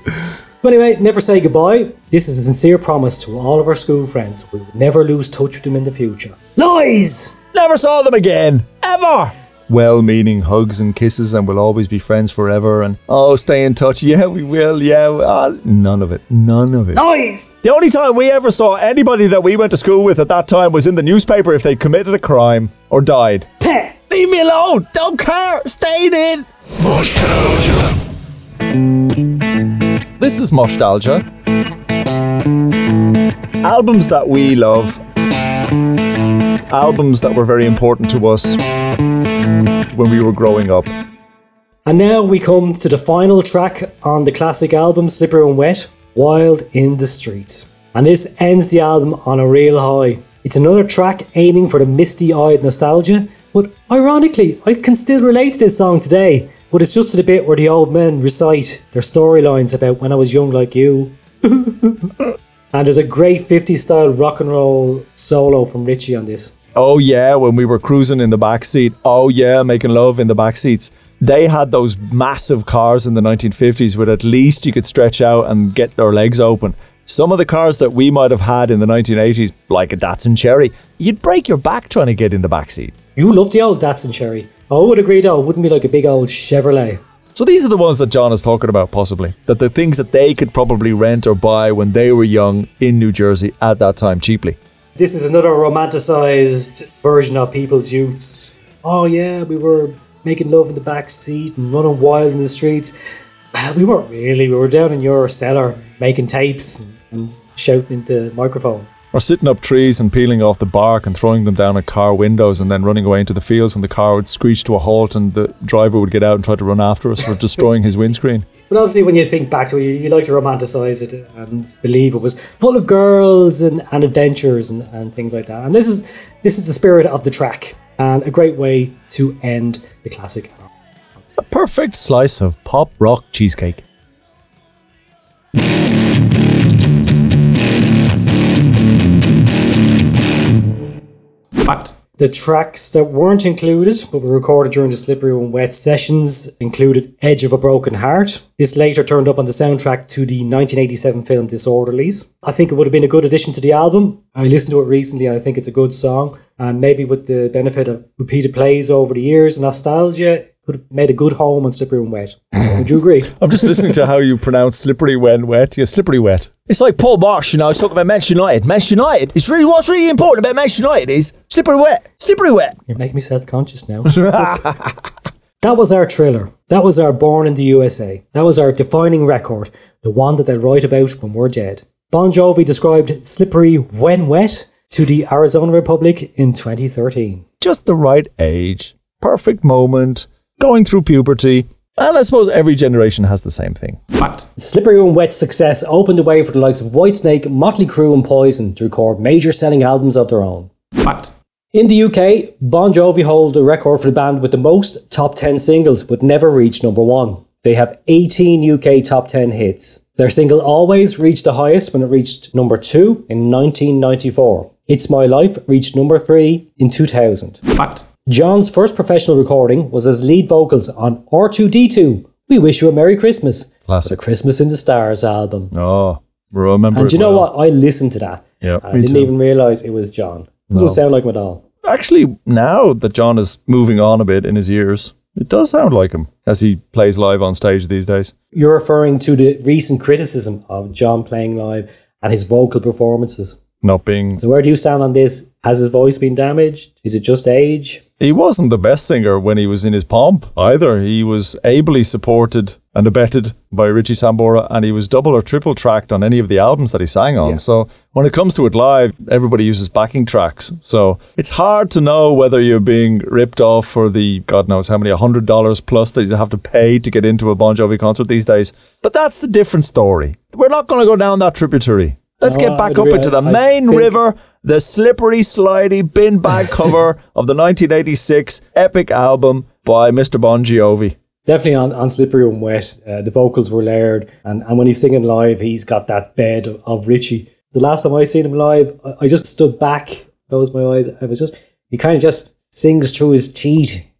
A: But anyway, never say goodbye. This is a sincere promise to all of our school friends. We will never lose touch with them in the future. Lies!
C: Never saw them again, ever. Well meaning hugs and kisses, and we'll always be friends forever. And oh, stay in touch. Yeah, we will. Yeah, uh, none of it. None of it.
A: Lies!
C: The only time we ever saw anybody that we went to school with at that time was in the newspaper if they committed a crime or died.
A: Peh!
C: Leave me alone. Don't care. Staying in. This is Moshtalgia. Albums that we love. Albums that were very important to us when we were growing up.
A: And now we come to the final track on the classic album, Slipper and Wet Wild in the Streets. And this ends the album on a real high. It's another track aiming for the misty eyed nostalgia, but ironically, I can still relate to this song today. But it's just to the bit where the old men recite their storylines about when I was young like you. and there's a great 50s style rock and roll solo from Richie on this.
C: Oh yeah, when we were cruising in the back seat. Oh yeah, making love in the back seats. They had those massive cars in the 1950s where at least you could stretch out and get their legs open. Some of the cars that we might have had in the 1980s, like a Datsun Cherry, you'd break your back trying to get in the back seat.
A: You love the old Datsun Cherry. I would agree though, it wouldn't be like a big old Chevrolet.
C: So these are the ones that Jon is talking about, possibly. That the things that they could probably rent or buy when they were young in New Jersey at that time cheaply.
A: This is another romanticized version of people's youths. Oh yeah, we were making love in the back seat and running wild in the streets. We weren't really. We were down in your cellar making tapes and, and shouting into microphones.
C: Or sitting up trees and peeling off the bark and throwing them down at car windows and then running away into the fields when the car would screech to a halt and the driver would get out and try to run after us for destroying his windscreen.
A: But obviously, when you think back to it, you, you like to romanticize it and believe it was full of girls and, and adventures and, and things like that. And this is this is the spirit of the track and a great way to end the classic.
C: A perfect slice of pop rock cheesecake.
B: Fact.
A: The tracks that weren't included but were recorded during the Slippery When Wet sessions included Edge of a Broken Heart. This later turned up on the soundtrack to the 1987 film Disorderlies. I think it would have been a good addition to the album. I listened to it recently and I think it's a good song. And maybe with the benefit of repeated plays over the years nostalgia, could have made a good home on Slippery When Wet. Would you agree?
C: I'm just listening to how you pronounce slippery when wet. Yeah, slippery wet.
D: It's like Paul Marsh, you know, he's talking about Manchester United. Manchester United. It's really what's really important about Manchester United is slippery wet. Slippery wet.
A: You're making me self conscious now. that was our thriller. That was our Born in the USA. That was our defining record, the one that they'll write about when we're dead. Bon Jovi described Slippery When Wet to the Arizona Republic in 2013.
C: Just the right age, perfect moment, going through puberty. And I suppose every generation has the same thing.
B: Fact.
A: Slippery When Wet's success opened the way for the likes of Whitesnake, Motley Crue, and Poison to record major selling albums of their own.
B: Fact.
A: In the UK, Bon Jovi hold the record for the band with the most top 10 singles, but never reached number one. They have 18 UK top 10 hits. Their single Always reached the highest when it reached number two in 1994. It's My Life reached number three in 2000.
B: Fact.
A: Jon's first professional recording was as lead vocals on R2D2. We Wish You a Merry Christmas.
C: Classic.
A: The Christmas in the Stars album.
C: Oh, remember.
A: And
C: it
A: you know
C: well.
A: what? I listened to that.
C: Yeah,
A: I didn't
C: too.
A: even realise it was Jon. Doesn't sound like him at all.
C: Actually, now that Jon is moving on a bit in his years, it does sound like him as he plays live on stage these days.
A: You're referring to the recent criticism of Jon playing live and his vocal performances.
C: Not being.
A: So where do you stand on this? Has his voice been damaged? Is it just age?
C: He wasn't the best singer when he was in his pomp either. He was ably supported and abetted by Richie Sambora, and he was double or triple tracked on any of the albums that he sang on.
A: Yeah.
C: So when it comes to it live, everybody uses backing tracks. So it's hard to know whether you're being ripped off for the God knows how many hundred dollars plus that you have to pay to get into a Bon Jovi concert these days. But that's a different story. We're not going to go down that tributary. Let's get back up into the main river, the slippery, slidey bin bag cover of the 1986 epic album by Mr. Bon Jovi.
A: Definitely on, on Slippery and Wet, uh, the vocals were layered. And, and when he's singing live, he's got that bed of, of Richie. The last time I seen him live, I, I just stood back, closed my eyes. I was just, he kind of just sings through his teeth.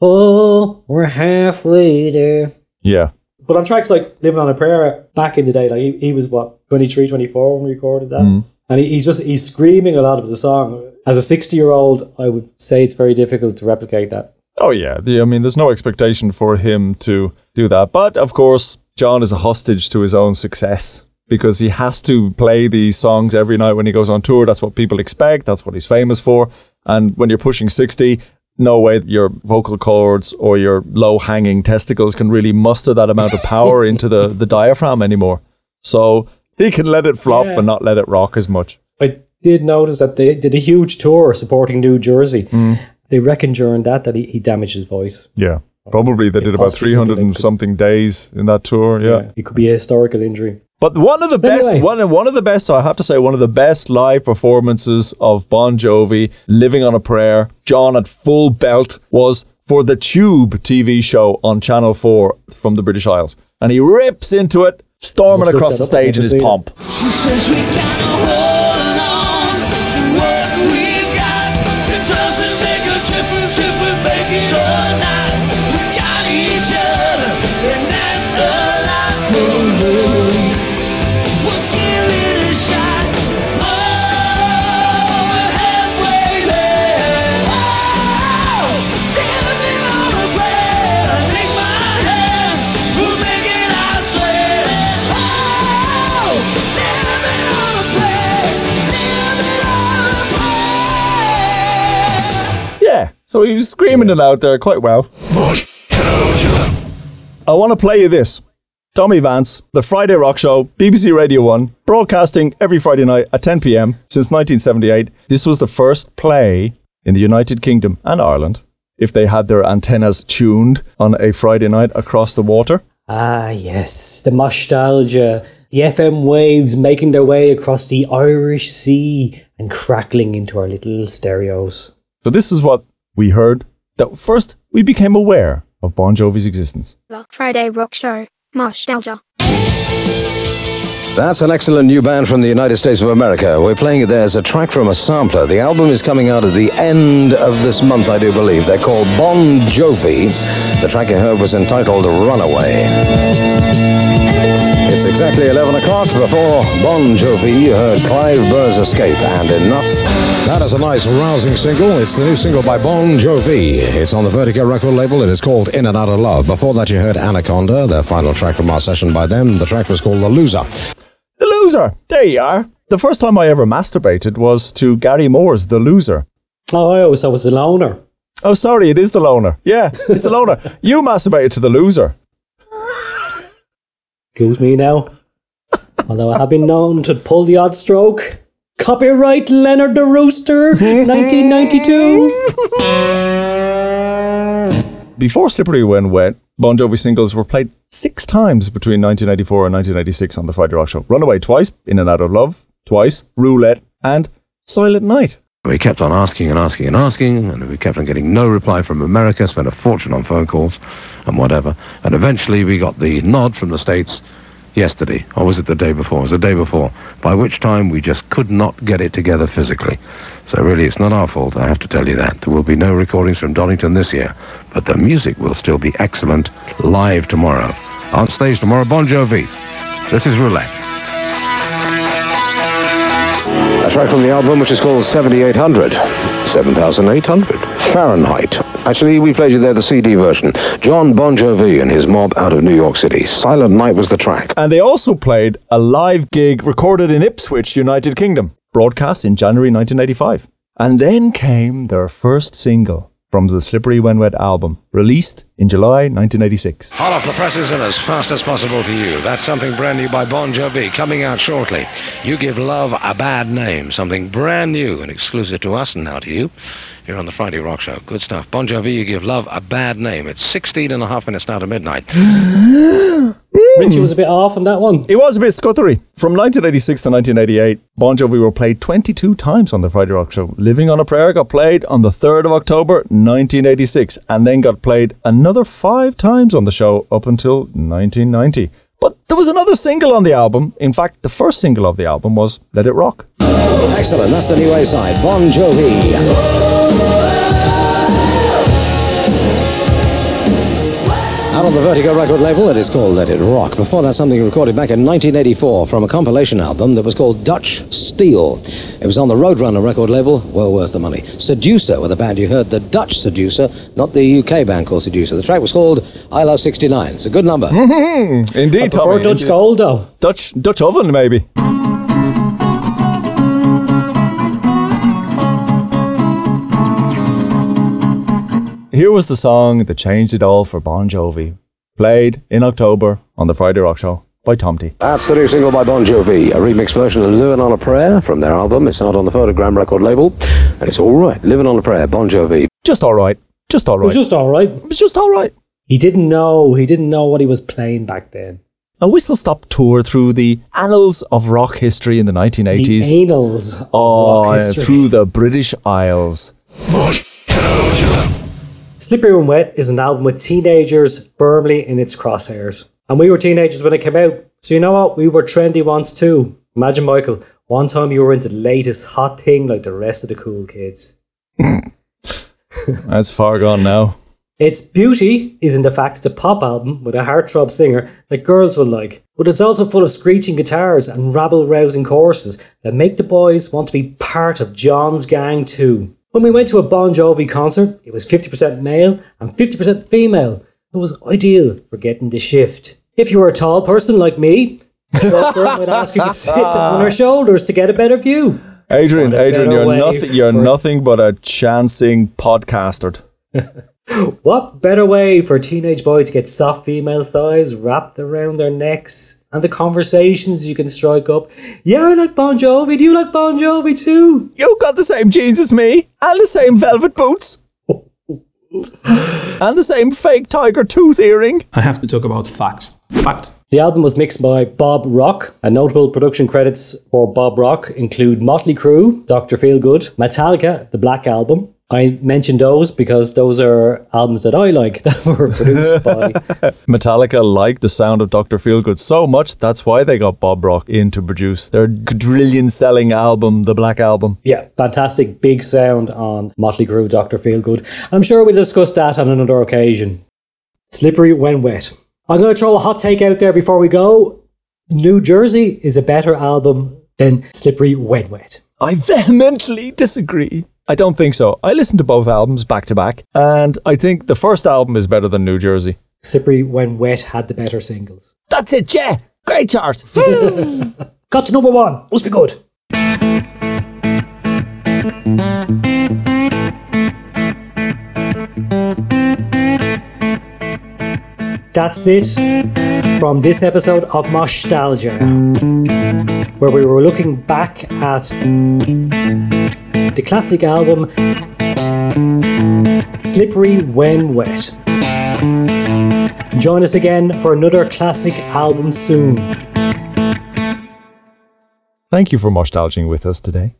A: Oh, we're halfway there.
C: Yeah.
A: But on tracks like Living on a Prayer, back in the day, like he, he was what, 23, 24 when we recorded that? Mm. And he, he's just, he's screaming a lot of the song. As a 60 year old, I would say it's very difficult to replicate that.
C: Oh, yeah. The, I mean, there's no expectation for him to do that. But of course, Jon is a hostage to his own success because he has to play these songs every night when he goes on tour. That's what people expect. That's what he's famous for. And when you're pushing 60, no way your vocal cords or your low hanging testicles can really muster that amount of power into the, the diaphragm anymore. So he can let it flop
A: Yeah.
C: and not let it rock as much.
A: I did notice that they did a huge tour supporting New Jersey. Mm. They reckon during that that he, he damaged his voice.
C: Yeah. Probably they did about 300 and something days in that tour. Yeah.
A: It could be a historical injury.
C: But one of the best,
A: Anyway.
C: one, one of the best, I have to say, one of the best live performances of Bon Jovi, Living on a Prayer, Jon at full belt, was for the Tube TV show on Channel 4 from the British Isles. And he rips into it, storming across the stage in
A: never
C: his
A: seen it.
C: pomp. So he was screaming it out there quite well. I want to play you this. Tommy Vance, The Friday Rock Show, BBC Radio 1, broadcasting every Friday night at 10 pm since 1978. This was the first play in the United Kingdom and Ireland if they had their antennas tuned on a Friday night across the water.
A: Ah, yes, the nostalgia, the FM waves making their way across the Irish Sea and crackling into our little stereos.
C: So this is what we heard that first we became aware of Bon Jovi's existence.
F: Rock Friday Rock Show. Moshtalgia.
G: That's an excellent new band from the United States of America. We're playing it there as a track from a sampler. The album is coming out at the end of this month, I do believe. They're called Bon Jovi. The track you heard was entitled Runaway. It's exactly 11 o'clock before Bon Jovi heard Clive Burr's Escape and Enough. That is a nice, rousing single. It's the new single by Bon Jovi. It's on the Vertigo record label. It is called In and Out of Love. Before that, you heard Anaconda, their final track from our session by them. The track was called The Loser.
C: The Loser! There you are. The first time I ever masturbated was to Gary Moore's The Loser.
A: Oh, I always thought it was the loner.
C: Oh, sorry, it is The Loner. Yeah, it's The Loner. You masturbated to The Loser.
A: Excuse me now. Although I have been known to pull the odd stroke. Copyright Leonard the Rooster, 1992.
C: Before Slippery When Wet, Bon Jovi singles were played six times between 1994 and 1996 on The Friday Rock Show. Runaway twice, In and Out of Love twice, Roulette, and Silent Night.
H: We kept on asking and asking and asking, and we kept on getting no reply from America, spent a fortune on phone calls and whatever. And eventually we got the nod from the States yesterday, or was it the day before? It was the day before, by which time we just could not get it together physically. So really, it's not our fault, I have to tell you that. There will be no recordings from Donington this year, but the music will still be excellent live tomorrow. On stage tomorrow, Bon Jovi. This is Roulette. A track from the album which is called 7800. 7800. Fahrenheit. Actually, we played you there the CD version. Jon Bon Jovi and his mob out of New York City. Silent Night was the track.
C: And they also played a live gig recorded in Ipswich, United Kingdom, broadcast in January 1985. And then came their first single from the Slippery When Wet album, released in July 1986.
G: Hot off the presses and as fast as possible for you. That's something brand new by Bon Jovi coming out shortly. You give love a bad name. Something brand new and exclusive to us and now to you. Here on the Friday Rock Show. Good stuff. Bon Jovi, you give love a bad name. It's 16 and a half minutes now to midnight.
A: Richie was a bit off on that one.
C: It was a bit scuttery. From 1986 to 1988, Bon Jovi were played 22 times on the Friday Rock Show. Living on a Prayer got played on the 3rd of October 1986 and then got played another five times on the show up until 1990. But there was another single on the album. In fact, the first single of the album was Let It Rock.
G: Excellent. That's the new A side. Bon Jovi. Out on the Vertigo record label, it is called Let It Rock. Before that, something recorded back in 1984 from a compilation album that was called Dutch Steel. It was on the Roadrunner record label, well worth the money. Seducer were the band you heard, the Dutch Seducer, not the UK band called Seducer. The track was called I Love 69. It's a good number.
C: Indeed,
A: I prefer
C: Tommy.
A: Dutch Gold though.
C: Dutch, Dutch oven, maybe. Here was the song that changed it all for Bon Jovi, played in October on the Friday Rock Show by Tom T.
G: That's the new single by Bon Jovi, a remix version of Living on a Prayer from their album. It's out on the Phonogram record label, and it's all right. Living on a Prayer, Bon Jovi.
C: Just all right. Just all
A: It was just all right.
C: It was just all right.
A: He didn't know. He didn't know what he was playing back then.
C: A whistle stop tour through the annals of rock history in the 1980s.
A: The annals of
C: oh,
A: rock history.
C: through the British Isles.
A: Slippery When Wet is an album with teenagers firmly in its crosshairs. And we were teenagers when it came out. So you know what? We were trendy once too. Imagine, Michael, one time you were into the latest hot thing like the rest of the cool kids.
C: That's far gone now.
A: Its beauty is in the fact it's a pop album with a heartthrob singer that girls will like, but it's also full of screeching guitars and rabble rousing choruses that make the boys want to be part of Jon's gang too. When we went to a Bon Jovi concert, it was 50% male and 50% female. It was ideal for getting the shift. If you were a tall person like me, the short girl might ask you to sit on her shoulders to get a better view.
C: Adrian, Adrian, you're nothing. You're nothing but a chancing podcaster.
A: What better way for a teenage boy to get soft female thighs wrapped around their necks and the conversations you can strike up? Yeah, I like Bon Jovi. Do you like Bon Jovi too?
C: You got the same jeans as me, and the same velvet boots, and the same fake tiger tooth earring.
B: I have to talk about facts. Fact.
A: The album was mixed by Bob Rock, and notable production credits for Bob Rock include Motley Crue, Dr. Feelgood, Metallica, The Black Album. I mentioned those because those are albums that I like that were produced by
C: Metallica liked the sound of Dr. Feelgood so much, that's why they got Bob Rock in to produce their quadrillion selling album, The Black Album.
A: Yeah, fantastic big sound on Motley Crue, Dr. Feelgood. I'm sure we'll discuss that on another occasion. Slippery when wet. I'm going to throw a hot take out there before we go. New Jersey is a better album than Slippery when wet.
C: I vehemently disagree. I don't think so. I listened to both albums back to back, and I think the first album is better than New Jersey.
A: Slippery when wet had the better singles.
D: That's it, yeah. Great chart.
A: Got to number one. Must be good. That's it from this episode of Moshtalgia, where we were looking back at the classic album Slippery When Wet. Join us again for another classic album soon.
C: Thank you for nostalging with us today.